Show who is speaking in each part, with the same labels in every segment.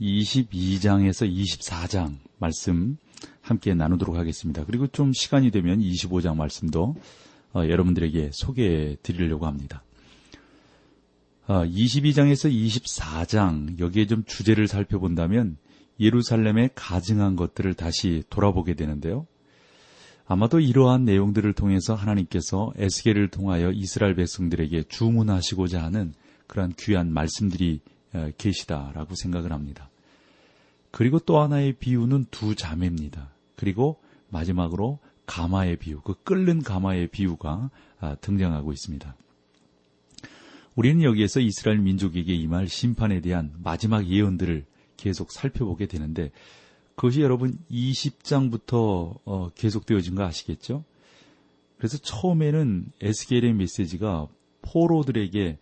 Speaker 1: 22장에서 24장 말씀 함께 나누도록 하겠습니다. 그리고 좀 시간이 되면 25장 말씀도 어, 여러분들에게 소개해 드리려고 합니다. 어, 22장에서 24장 여기에 좀 주제를 살펴본다면 예루살렘에 가증한 것들을 다시 돌아보게 되는데요. 아마도 이러한 내용들을 통해서 하나님께서 에스겔을 통하여 이스라엘 백성들에게 주문하시고자 하는 그러한 귀한 말씀들이 어, 계시다라고 생각을 합니다. 그리고 또 하나의 비유는 두 자매입니다. 그리고 마지막으로 가마의 비유, 그 끓는 가마의 비유가 아, 등장하고 있습니다. 우리는 여기에서 이스라엘 민족에게 임할 심판에 대한 마지막 예언들을 계속 살펴보게 되는데 그것이 여러분 20장부터 어, 계속되어진 거 아시겠죠? 그래서 처음에는 에스겔의 메시지가 포로들에게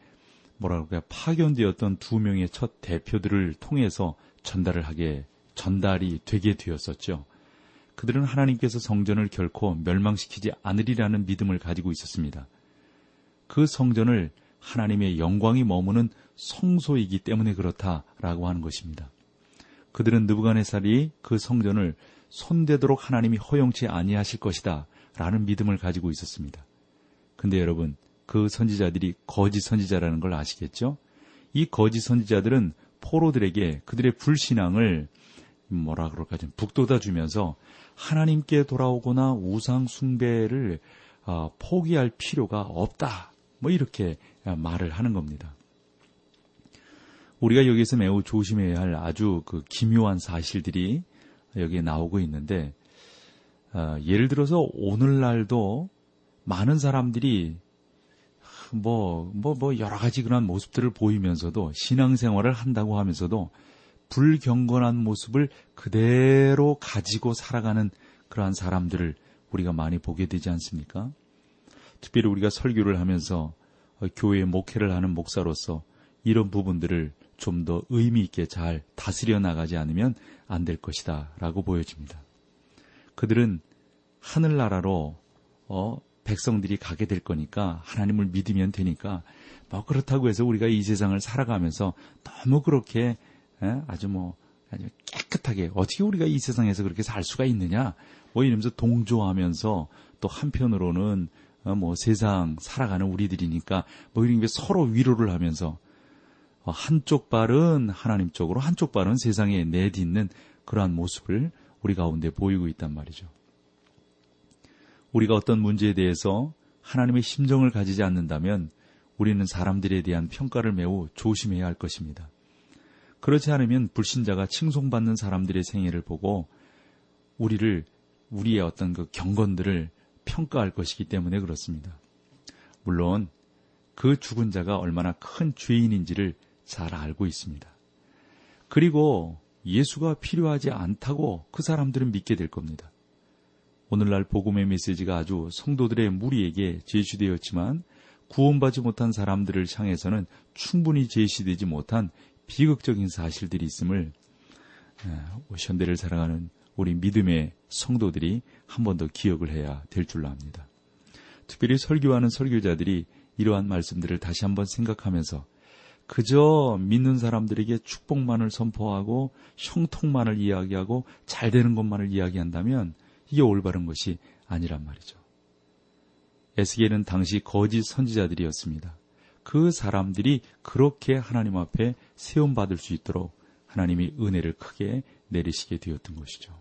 Speaker 1: 뭐랄까 파견되었던 두 명의 첫 대표들을 통해서 전달을 하게 전달이 되게 되었었죠. 그들은 하나님께서 성전을 결코 멸망시키지 않으리라는 믿음을 가지고 있었습니다. 그 성전을 하나님의 영광이 머무는 성소이기 때문에 그렇다라고 하는 것입니다. 그들은 느부갓네살이 그 성전을 손대도록 하나님이 허용치 아니하실 것이다 라는 믿음을 가지고 있었습니다. 근데 여러분 그 선지자들이 거짓 선지자라는 걸 아시겠죠? 이 거짓 선지자들은 포로들에게 그들의 불신앙을 뭐라 그럴까 좀 북돋아 주면서 하나님께 돌아오거나 우상 숭배를 어, 포기할 필요가 없다. 뭐 이렇게 말을 하는 겁니다. 우리가 여기서 매우 조심해야 할 아주 그 기묘한 사실들이 여기에 나오고 있는데 어, 예를 들어서 오늘날도 많은 사람들이 뭐, 뭐, 뭐, 여러 가지 그런 모습들을 보이면서도 신앙생활을 한다고 하면서도 불경건한 모습을 그대로 가지고 살아가는 그러한 사람들을 우리가 많이 보게 되지 않습니까? 특별히 우리가 설교를 하면서 교회 목회를 하는 목사로서 이런 부분들을 좀 더 의미 있게 잘 다스려 나가지 않으면 안 될 것이다 라고 보여집니다. 그들은 하늘나라로 어, 백성들이 가게 될 거니까 하나님을 믿으면 되니까 뭐 그렇다고 해서 우리가 이 세상을 살아가면서 너무 그렇게 에? 아주 뭐 아주 깨끗하게 어떻게 우리가 이 세상에서 그렇게 살 수가 있느냐 뭐 이러면서 동조하면서 또 한편으로는 어, 뭐 세상 살아가는 우리들이니까 뭐 이런 게 서로 위로를 하면서 어, 한쪽 발은 하나님 쪽으로 한쪽 발은 세상에 내딛는 그러한 모습을 우리 가운데 보이고 있단 말이죠. 우리가 어떤 문제에 대해서 하나님의 심정을 가지지 않는다면 우리는 사람들에 대한 평가를 매우 조심해야 할 것입니다. 그렇지 않으면 불신자가 칭송받는 사람들의 생애를 보고 우리를 우리의 어떤 그 경건들을 평가할 것이기 때문에 그렇습니다. 물론 그 죽은 자가 얼마나 큰 죄인인지를 잘 알고 있습니다. 그리고 예수가 필요하지 않다고 그 사람들은 믿게 될 겁니다. 오늘날 복음의 메시지가 아주 성도들의 무리에게 제시되었지만 구원받지 못한 사람들을 향해서는 충분히 제시되지 못한 비극적인 사실들이 있음을 현대를 살아가는 우리 믿음의 성도들이 한 번 더 기억을 해야 될 줄로 압니다. 특별히 설교하는 설교자들이 이러한 말씀들을 다시 한번 생각하면서 그저 믿는 사람들에게 축복만을 선포하고 형통만을 이야기하고 잘 되는 것만을 이야기한다면 이게 올바른 것이 아니란 말이죠. 에스겔은 당시 거짓 선지자들이었습니다. 그 사람들이 그렇게 하나님 앞에 세움 받을 수 있도록 하나님이 은혜를 크게 내리시게 되었던 것이죠.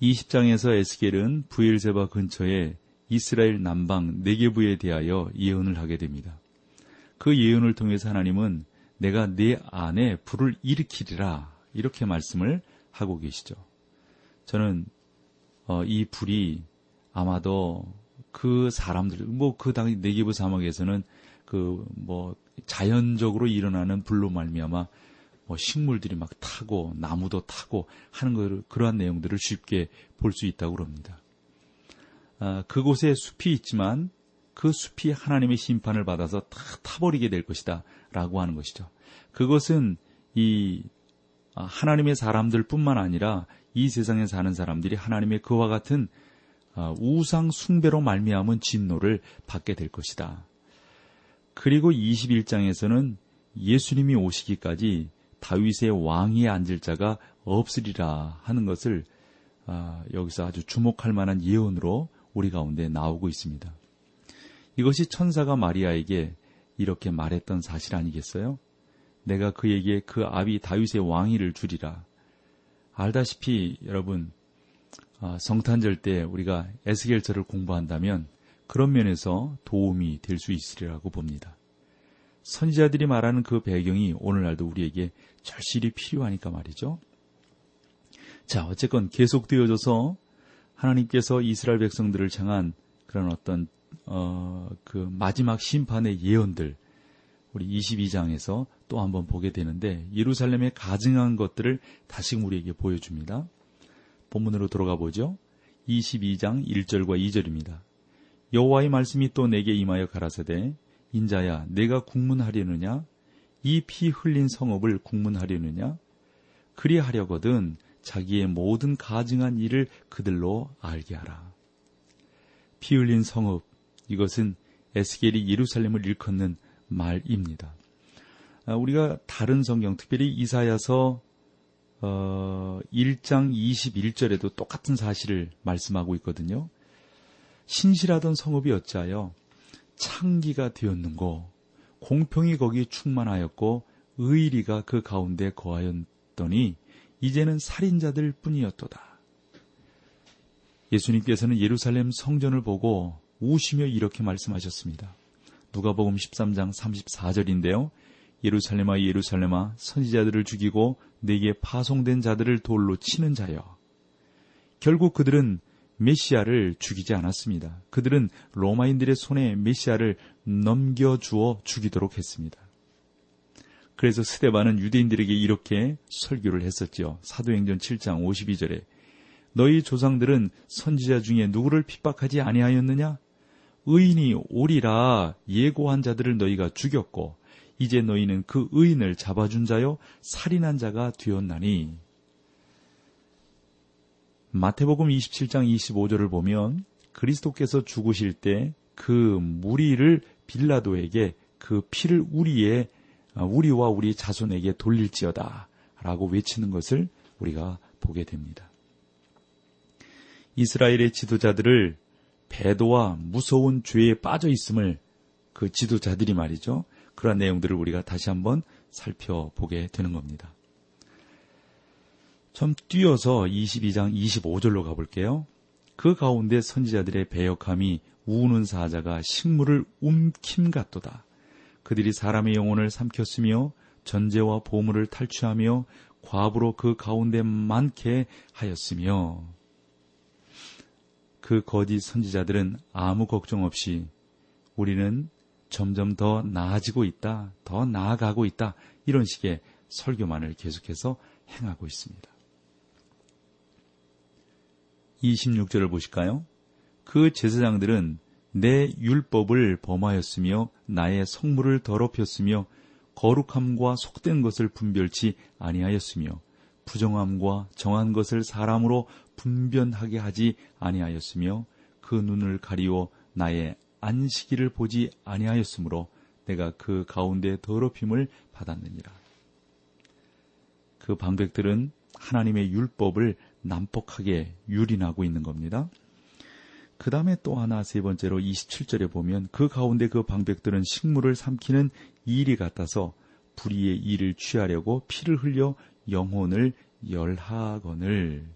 Speaker 1: 20장에서 에스겔은 부엘세바 근처에 이스라엘 남방 네게부에 대하여 예언을 하게 됩니다. 그 예언을 통해서 하나님은 내가 내 안에 불을 일으키리라 이렇게 말씀을 하고 계시죠. 저는 어, 이 불이 아마도 그 사람들 뭐 그 당시 네기브 사막에서는 그 뭐 자연적으로 일어나는 불로 말미암아 뭐 식물들이 막 타고 나무도 타고 하는 걸 그러한 내용들을 쉽게 볼 수 있다고 그럽니다. 아, 그곳에 숲이 있지만 그 숲이 하나님의 심판을 받아서 다 타버리게 될 것이다 라고 하는 것이죠. 그것은 이 아, 하나님의 사람들 뿐만 아니라 이 세상에 사는 사람들이 하나님의 그와 같은 아, 우상 숭배로 말미암은 진노를 받게 될 것이다. 그리고 21장에서는 예수님이 오시기까지 다윗의 왕위에 앉을 자가 없으리라 하는 것을 아, 여기서 아주 주목할 만한 예언으로 우리 가운데 나오고 있습니다. 이것이 천사가 마리아에게 이렇게 말했던 사실 아니겠어요? 내가 그에게 그 아비 다윗의 왕위를 주리라. 알다시피 여러분 아, 성탄절 때 우리가 에스겔서를 공부한다면 그런 면에서 도움이 될 수 있으리라고 봅니다. 선지자들이 말하는 그 배경이 오늘날도 우리에게 절실히 필요하니까 말이죠. 자, 어쨌건 계속되어져서 하나님께서 이스라엘 백성들을 향한 그런 어떤 어, 그 마지막 심판의 예언들 우리 22장에서 또 한번 보게 되는데 예루살렘에 가증한 것들을 다시 우리에게 보여줍니다. 본문으로 들어가 보죠. 22장 1절과 2절입니다. 여호와의 말씀이 또 내게 임하여 가라사대 인자야 내가 국문하려느냐 이 피 흘린 성읍을 국문하려느냐 그리하려거든 자기의 모든 가증한 일을 그들로 알게 하라. 피 흘린 성읍 이것은 에스겔이 예루살렘을 일컫는 말입니다. 아, 우리가 다른 성경, 특별히 이사야서 어, 1장 21절에도 똑같은 사실을 말씀하고 있거든요. 신실하던 성읍이 어찌하여 창기가 되었는고 공평이 거기 충만하였고 의리가 그 가운데 거하였더니 이제는 살인자들 뿐이었도다. 예수님께서는 예루살렘 성전을 보고 우시며 이렇게 말씀하셨습니다. 누가복음 13장 34절인데요. 예루살렘아 예루살렘아 선지자들을 죽이고 내게 파송된 자들을 돌로 치는 자여. 결국 그들은 메시아를 죽이지 않았습니다. 그들은 로마인들의 손에 메시아를 넘겨주어 죽이도록 했습니다. 그래서 스데반은 유대인들에게 이렇게 설교를 했었죠. 사도행전 7장 52절에 너희 조상들은 선지자 중에 누구를 핍박하지 아니하였느냐? 의인이 오리라 예고한 자들을 너희가 죽였고 이제 너희는 그 의인을 잡아준 자요 살인한 자가 되었나니 마태복음 27장 25절을 보면 그리스도께서 죽으실 때 그 무리를 빌라도에게 그 피를 우리의 우리와 우리 자손에게 돌릴지어다 라고 외치는 것을 우리가 보게 됩니다. 이스라엘의 지도자들을 배도와 무서운 죄에 빠져 있음을 그 지도자들이 말이죠. 그런 내용들을 우리가 다시 한번 살펴보게 되는 겁니다. 좀 뛰어서 22장 25절로 가볼게요. 그 가운데 선지자들의 배역함이 우는 사자가 식물을 움킴 같도다. 그들이 사람의 영혼을 삼켰으며 전제와 보물을 탈취하며 과부로 그 가운데 많게 하였으며 그 거짓 선지자들은 아무 걱정 없이 우리는 점점 더 나아지고 있다, 더 나아가고 있다, 이런 식의 설교만을 계속해서 행하고 있습니다. 26절을 보실까요? 그 제사장들은 내 율법을 범하였으며 나의 성물을 더럽혔으며 거룩함과 속된 것을 분별치 아니하였으며 부정함과 정한 것을 사람으로 분변하게 하지 아니하였으며 그 눈을 가리워 나의 안식일을 보지 아니하였으므로 내가 그 가운데 더럽힘을 받았느니라. 그 방백들은 하나님의 율법을 난폭하게 유린하고 있는 겁니다. 그 다음에 또 하나 세 번째로 27절에 보면 그 가운데 그 방백들은 식물을 삼키는 일이 같아서 불의의 일을 취하려고 피를 흘려 영혼을 열하거늘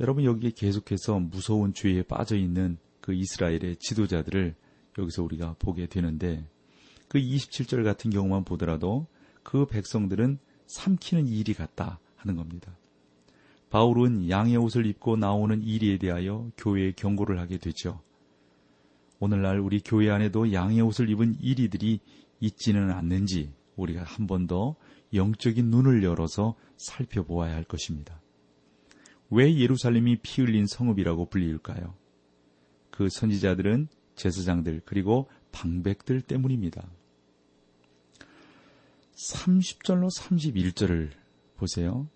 Speaker 1: 여러분 여기에 계속해서 무서운 죄에 빠져 있는 그 이스라엘의 지도자들을 여기서 우리가 보게 되는데 그 27절 같은 경우만 보더라도 그 백성들은 삼키는 일이 같다 하는 겁니다. 바울은 양의 옷을 입고 나오는 일에 대하여 교회에 경고를 하게 되죠. 오늘날 우리 교회 안에도 양의 옷을 입은 이리들이 있지는 않는지 우리가 한 번 더 영적인 눈을 열어서 살펴보아야 할 것입니다. 왜 예루살렘이 피 흘린 성읍이라고 불릴까요? 그 선지자들은 제사장들 그리고 방백들 때문입니다. 30절로 31절을 보세요.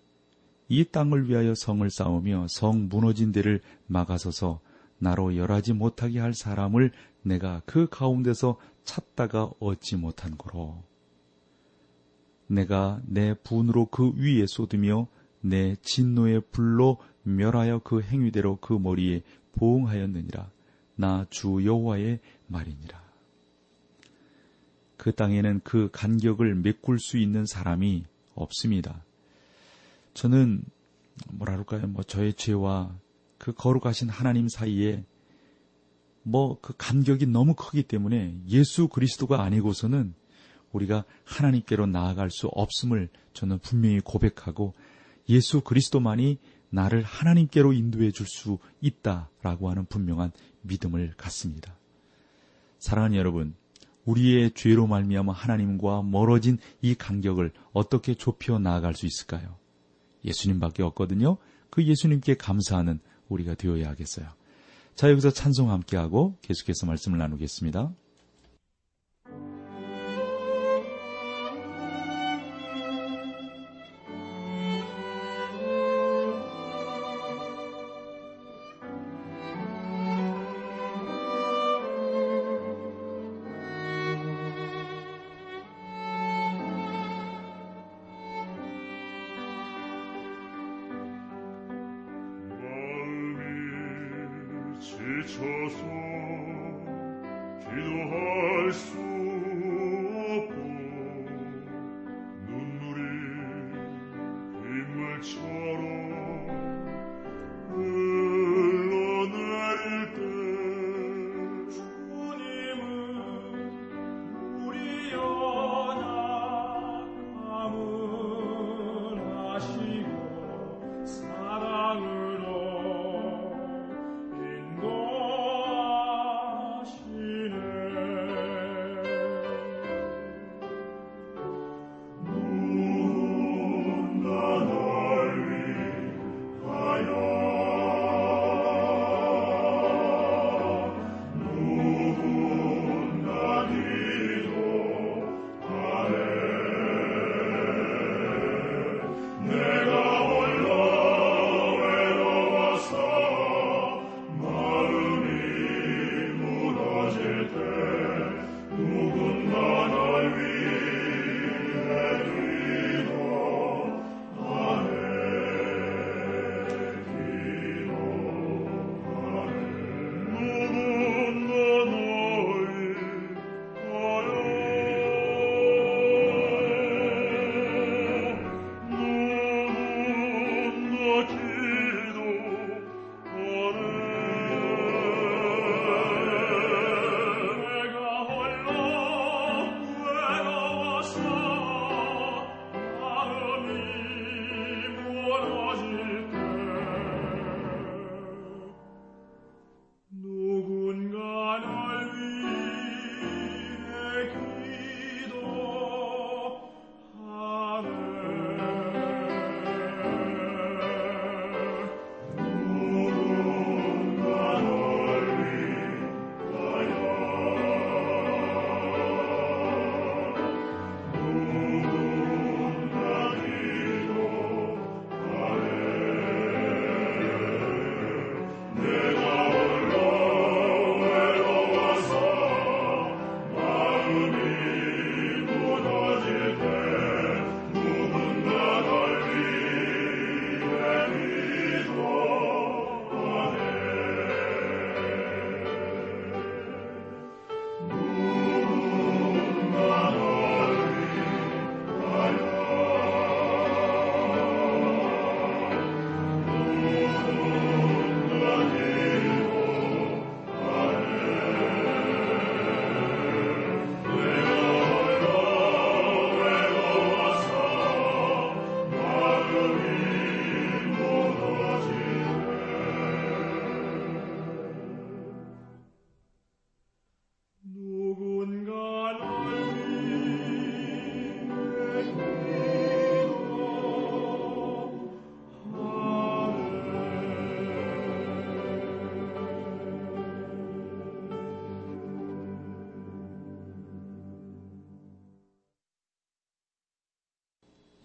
Speaker 1: 이 땅을 위하여 성을 쌓으며 성 무너진 데를 막아서서 나로 열하지 못하게 할 사람을 내가 그 가운데서 찾다가 얻지 못한 거로. 내가 내 분으로 그 위에 쏟으며 내 진노의 불로 멸하여 그 행위대로 그 머리에 보응하였느니라. 나 주 여호와의 말이니라. 그 땅에는 그 간격을 메꿀 수 있는 사람이 없습니다. 저는 뭐라 그럴까요? 뭐 저의 죄와 그 거룩하신 하나님 사이에 뭐 그 간격이 너무 크기 때문에 예수 그리스도가 아니고서는 우리가 하나님께로 나아갈 수 없음을 저는 분명히 고백하고 예수 그리스도만이 나를 하나님께로 인도해 줄 수 있다라고 하는 분명한 믿음을 갖습니다. 사랑하는 여러분, 우리의 죄로 말미암아 하나님과 멀어진 이 간격을 어떻게 좁혀 나아갈 수 있을까요? 예수님밖에 없거든요. 그 예수님께 감사하는 우리가 되어야 하겠어요. 자, 여기서 찬송 함께하고 계속해서 말씀을 나누겠습니다.
Speaker 2: los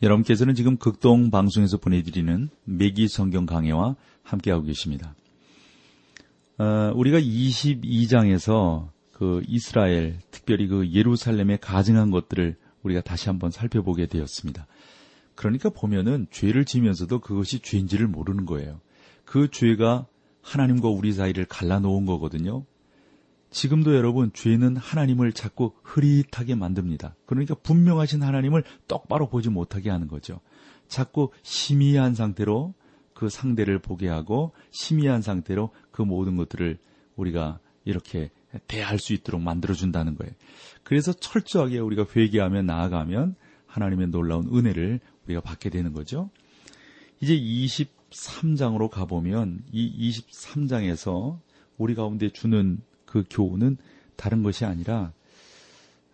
Speaker 1: 여러분께서는 지금 극동 방송에서 보내드리는 매기 성경 강해와 함께하고 계십니다. 어, 우리가 22장에서 그 이스라엘, 특별히 그 예루살렘에 가증한 것들을 우리가 다시 한번 살펴보게 되었습니다. 그러니까 보면은 죄를 지면서도 그것이 죄인지를 모르는 거예요. 그 죄가 하나님과 우리 사이를 갈라놓은 거거든요. 지금도 여러분 죄는 하나님을 자꾸 흐릿하게 만듭니다. 그러니까 분명하신 하나님을 똑바로 보지 못하게 하는 거죠. 자꾸 심의한 상태로 그 상대를 보게 하고 심의한 상태로 그 모든 것들을 우리가 이렇게 대할 수 있도록 만들어준다는 거예요. 그래서 철저하게 우리가 회개하며 나아가면 하나님의 놀라운 은혜를 우리가 받게 되는 거죠. 이제 23장으로 가보면 이 23장에서 우리 가운데 주는 그 교훈은 다른 것이 아니라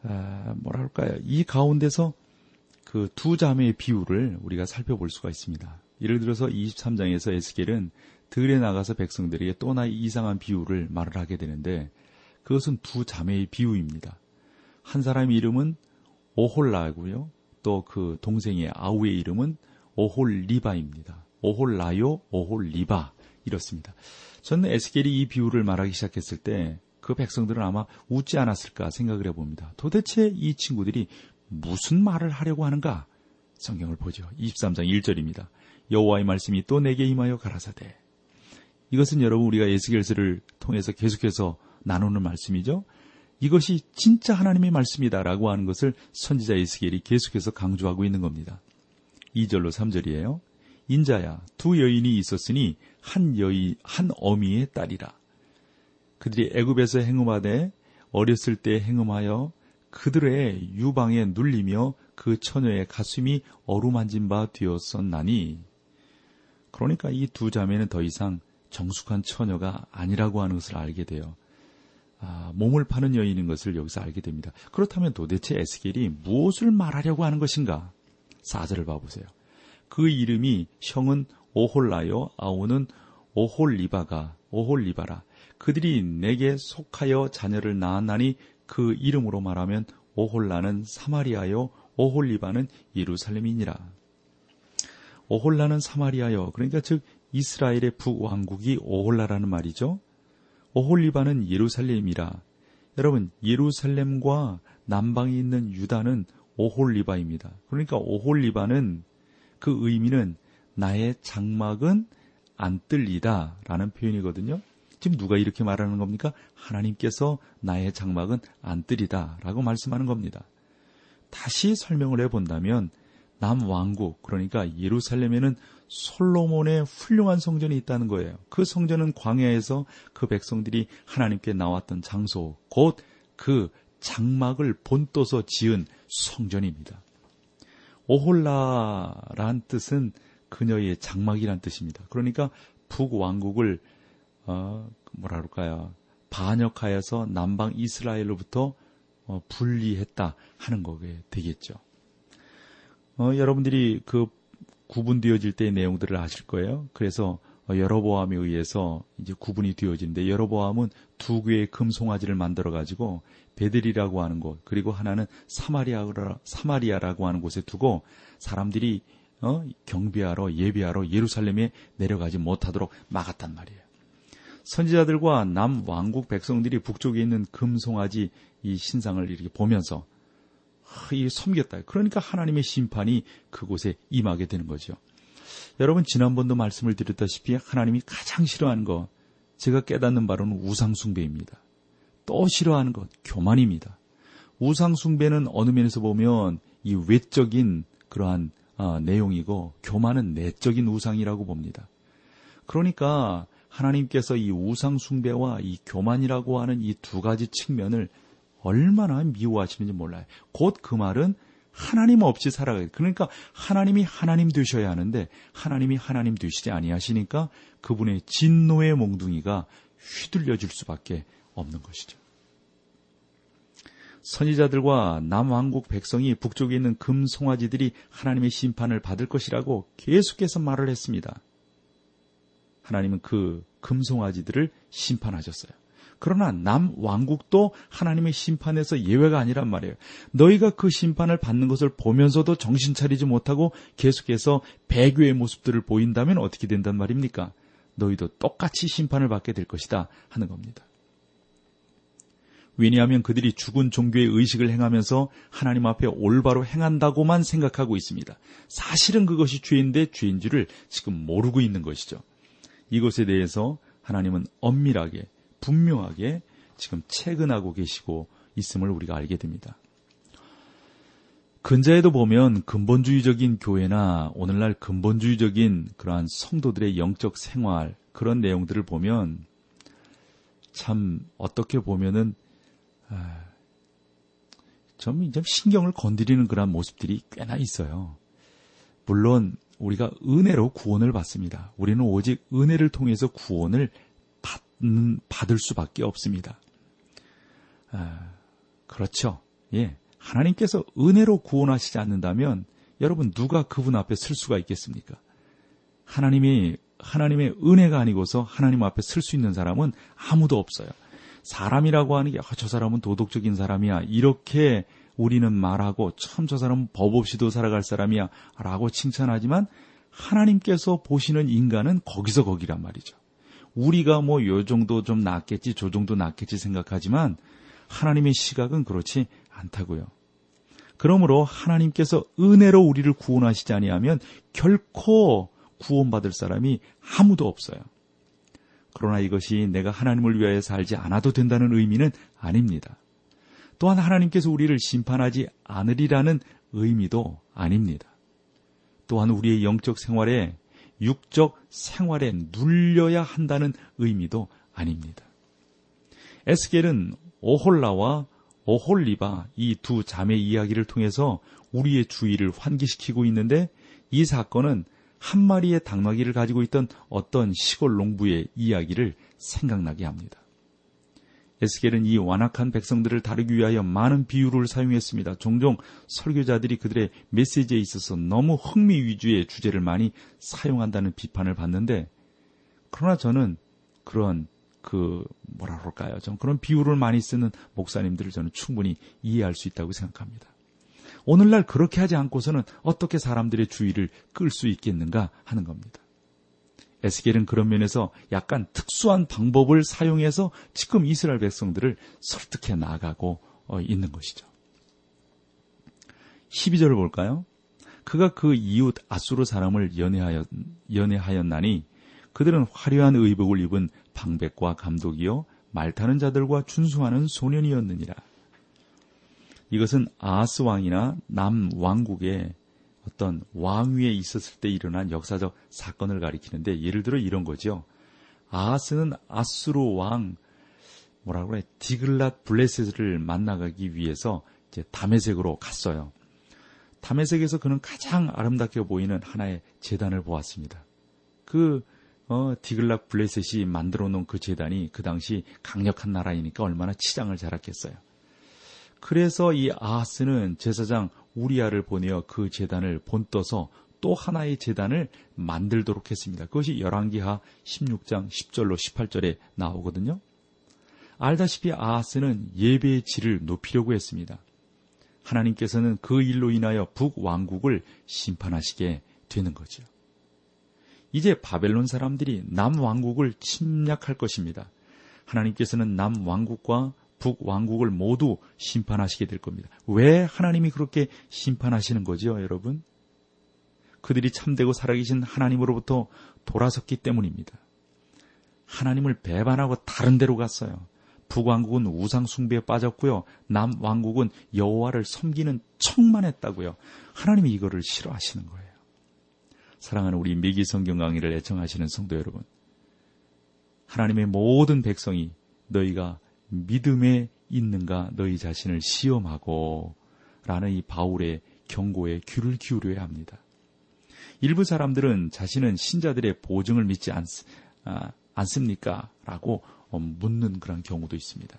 Speaker 1: 아, 뭐라 할까요? 이 가운데서 그 두 자매의 비유를 우리가 살펴볼 수가 있습니다. 예를 들어서 23장에서 에스겔은 들에 나가서 백성들에게 또나 이상한 비유를 말을 하게 되는데 그것은 두 자매의 비유입니다. 한 사람의 이름은 오홀라고요. 또 그 동생의 아우의 이름은 오홀리바입니다. 오홀라요, 오홀리바 이렇습니다. 저는 에스겔이 이 비유를 말하기 시작했을 때 그 백성들은 아마 웃지 않았을까 생각을 해봅니다. 도대체 이 친구들이 무슨 말을 하려고 하는가? 성경을 보죠. 23장 1절입니다. 여호와의 말씀이 또 내게 임하여 가라사대. 이것은 여러분 우리가 에스겔서를 통해서 계속해서 나누는 말씀이죠. 이것이 진짜 하나님의 말씀이다라고 하는 것을 선지자 에스겔이 계속해서 강조하고 있는 겁니다. 2절로 3절이에요. 인자야 두 여인이 있었으니 한 여인 한 어미의 딸이라. 그들이 애굽에서 행음하되 어렸을 때 행음하여 그들의 유방에 눌리며 그 처녀의 가슴이 어루만진 바 되었었나니 그러니까 이 두 자매는 더 이상 정숙한 처녀가 아니라고 하는 것을 알게 돼요. 아, 몸을 파는 여인인 것을 여기서 알게 됩니다. 그렇다면 도대체 에스겔이 무엇을 말하려고 하는 것인가? 사절을 봐보세요. 그 이름이 형은 오홀라요, 아우는 오홀리바가 오홀리바라. 그들이 내게 속하여 자녀를 낳았나니 그 이름으로 말하면 오홀라는 사마리아요, 오홀리바는 예루살렘이니라. 오홀라는 사마리아요. 그러니까 즉 이스라엘의 북왕국이 오홀라라는 말이죠. 오홀리바는 예루살렘이라. 여러분 예루살렘과 남방에 있는 유다는 오홀리바입니다. 그러니까 오홀리바는 그 의미는 나의 장막은 안 뜰리다 라는 표현이거든요. 지금 누가 이렇게 말하는 겁니까? 하나님께서 나의 장막은 안 뜨리다라고 말씀하는 겁니다. 다시 설명을 해본다면 남왕국 그러니까 예루살렘에는 솔로몬의 훌륭한 성전이 있다는 거예요. 그 성전은 광야에서 그 백성들이 하나님께 나왔던 장소 곧 그 장막을 본떠서 지은 성전입니다. 오홀라란 뜻은 그녀의 장막이란 뜻입니다. 그러니까 북왕국을 어, 뭐라 그럴까요? 반역하여서 남방 이스라엘로부터 어, 분리했다 하는 거게 되겠죠. 어, 여러분들이 그 구분되어질 때의 내용들을 아실 거예요. 그래서 어, 여러보암에 의해서 이제 구분이 되어지는데 여러보암은 두 개의 금송아지를 만들어 가지고 베들이라고 하는 곳 그리고 하나는 사마리아 사마리아라고 하는 곳에 두고 사람들이 어, 경비하러 예비하러 예루살렘에 내려가지 못하도록 막았단 말이에요. 선지자들과 남 왕국 백성들이 북쪽에 있는 금송아지 이 신상을 이렇게 보면서 이 섬겼다. 그러니까 하나님의 심판이 그곳에 임하게 되는 거죠. 여러분 지난번도 말씀을 드렸다시피 하나님이 가장 싫어하는 것 제가 깨닫는 바로는 우상 숭배입니다. 또 싫어하는 것 교만입니다. 우상 숭배는 어느 면에서 보면 이 외적인 그러한 어, 내용이고 교만은 내적인 우상이라고 봅니다. 그러니까 하나님께서 이 우상숭배와 이 교만이라고 하는 이 두 가지 측면을 얼마나 미워하시는지 몰라요. 곧 그 말은 하나님 없이 살아가요. 그러니까 하나님이 하나님 되셔야 하는데 하나님이 하나님 되시지 아니하시니까 그분의 진노의 몽둥이가 휘둘려질 수밖에 없는 것이죠. 선지자들과 남왕국 백성이 북쪽에 있는 금송아지들이 하나님의 심판을 받을 것이라고 계속해서 말을 했습니다. 하나님은 그 금송아지들을 심판하셨어요. 그러나 남 왕국도 하나님의 심판에서 예외가 아니란 말이에요. 너희가 그 심판을 받는 것을 보면서도 정신 차리지 못하고 계속해서 배교의 모습들을 보인다면 어떻게 된단 말입니까? 너희도 똑같이 심판을 받게 될 것이다 하는 겁니다. 왜냐하면 그들이 죽은 종교의 의식을 행하면서 하나님 앞에 올바로 행한다고만 생각하고 있습니다. 사실은 그것이 죄인데 죄인지를 지금 모르고 있는 것이죠. 이것에 대해서 하나님은 엄밀하게, 분명하게 지금 체근하고 계시고 있음을 우리가 알게 됩니다. 근자에도 보면 근본주의적인 교회나 오늘날 근본주의적인 그러한 성도들의 영적 생활, 그런 내용들을 보면 참 어떻게 보면은 아, 좀 이제 신경을 건드리는 그런 모습들이 꽤나 있어요. 물론 우리가 은혜로 구원을 받습니다. 우리는 오직 은혜를 통해서 구원을 받는, 받을 수밖에 없습니다. 아, 그렇죠. 예. 하나님께서 은혜로 구원하시지 않는다면 여러분 누가 그분 앞에 쓸 수가 있겠습니까? 하나님이 하나님의 은혜가 아니고서 하나님 앞에 쓸수 있는 사람은 아무도 없어요. 사람이라고 하는 게, 아, 저 사람은 도덕적인 사람이야. 이렇게 우리는 말하고, 참 저 사람은 법 없이도 살아갈 사람이야. 라고 칭찬하지만, 하나님께서 보시는 인간은 거기서 거기란 말이죠. 우리가 뭐 요 정도 좀 낫겠지, 저 정도 낫겠지 생각하지만, 하나님의 시각은 그렇지 않다고요. 그러므로 하나님께서 은혜로 우리를 구원하시지 아니하면 결코 구원받을 사람이 아무도 없어요. 그러나 이것이 내가 하나님을 위하여 살지 않아도 된다는 의미는 아닙니다. 또한 하나님께서 우리를 심판하지 않으리라는 의미도 아닙니다. 또한 우리의 영적 생활에 육적 생활에 눌려야 한다는 의미도 아닙니다. 에스겔은 오홀라와 오홀리바 이 두 자매 이야기를 통해서 우리의 주의를 환기시키고 있는데 이 사건은 한 마리의 당나귀를 가지고 있던 어떤 시골 농부의 이야기를 생각나게 합니다. 에스겔은 이 완악한 백성들을 다루기 위하여 많은 비유를 사용했습니다. 종종 설교자들이 그들의 메시지에 있어서 너무 흥미 위주의 주제를 많이 사용한다는 비판을 받는데, 그러나 저는 그런 그 뭐라 그럴까요? 좀 그런 비유를 많이 쓰는 목사님들을 저는 충분히 이해할 수 있다고 생각합니다. 오늘날 그렇게 하지 않고서는 어떻게 사람들의 주의를 끌 수 있겠는가 하는 겁니다. 에스겔은 그런 면에서 약간 특수한 방법을 사용해서 지금 이스라엘 백성들을 설득해 나가고 어, 있는 것이죠. 12절을 볼까요? 그가 그 이웃 아수르 사람을 연애하였, 연애하였나니 그들은 화려한 의복을 입은 방백과 감독이요 말 타는 자들과 준수하는 소년이었느니라. 이것은 아하스 왕이나 남 왕국의 어떤 왕위에 있었을 때 일어난 역사적 사건을 가리키는데 예를 들어 이런 거죠. 아하스는 아수르 왕 뭐라고 그래 디글랏 블레셋을 만나가기 위해서 이제 담에색으로 갔어요. 담에색에서 그는 가장 아름답게 보이는 하나의 재단을 보았습니다. 그 어, 디글락 블레셋이 만들어 놓은 그 재단이 그 당시 강력한 나라이니까 얼마나 치장을 자랐겠어요. 그래서 이 아하스는 제사장 우리아를 보내어 그 재단을 본떠서 또 하나의 재단을 만들도록 했습니다. 그것이 열왕기하 16장 10절로 18절에 나오거든요. 알다시피 아하스는 예배의 질을 높이려고 했습니다. 하나님께서는 그 일로 인하여 북왕국을 심판하시게 되는 거죠. 이제 바벨론 사람들이 남왕국을 침략할 것입니다. 하나님께서는 남왕국과 북왕국을 모두 심판하시게 될 겁니다. 왜 하나님이 그렇게 심판하시는 거죠, 여러분? 그들이 참되고 살아계신 하나님으로부터 돌아섰기 때문입니다. 하나님을 배반하고 다른 데로 갔어요. 북왕국은 우상 숭배에 빠졌고요. 남왕국은 여호와를 섬기는 척만 했다고요. 하나님이 이거를 싫어하시는 거예요. 사랑하는 우리 미기 성경 강의를 애청하시는 성도 여러분. 하나님의 모든 백성이 너희가 믿음에 있는가 너희 자신을 시험하고 라는 이 바울의 경고에 귀를 기울여야 합니다. 일부 사람들은 자신은 신자들의 보증을 믿지 않, 아, 않습니까? 라고 어, 묻는 그런 경우도 있습니다.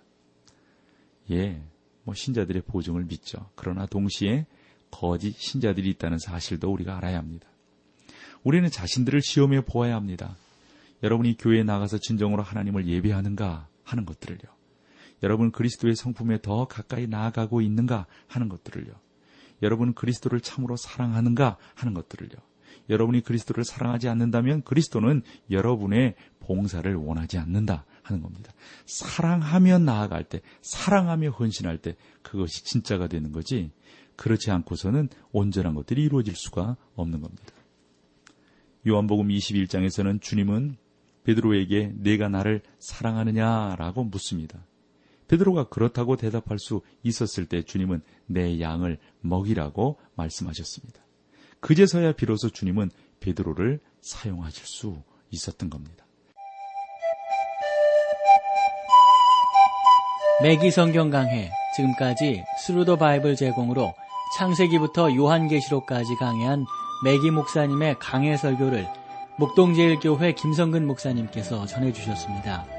Speaker 1: 예, 뭐 신자들의 보증을 믿죠. 그러나 동시에 거짓 신자들이 있다는 사실도 우리가 알아야 합니다. 우리는 자신들을 시험해 보아야 합니다. 여러분이 교회에 나가서 진정으로 하나님을 예배하는가 하는 것들을요. 여러분 그리스도의 성품에 더 가까이 나아가고 있는가 하는 것들을요. 여러분 그리스도를 참으로 사랑하는가 하는 것들을요. 여러분이 그리스도를 사랑하지 않는다면 그리스도는 여러분의 봉사를 원하지 않는다 하는 겁니다. 사랑하며 나아갈 때, 사랑하며 헌신할 때 그것이 진짜가 되는 거지. 그렇지 않고서는 온전한 것들이 이루어질 수가 없는 겁니다. 요한복음 21장에서는 주님은 베드로에게 네가 나를 사랑하느냐라고 묻습니다. 베드로가 그렇다고 대답할 수 있었을 때 주님은 내 양을 먹이라고 말씀하셨습니다. 그제서야 비로소 주님은 베드로를 사용하실 수 있었던 겁니다.
Speaker 3: 맥기 성경 강해 지금까지 Thru the Bible 제공으로 창세기부터 요한계시록까지 강해한 매기 목사님의 강해 설교를 목동제일교회 김성근 목사님께서 전해주셨습니다.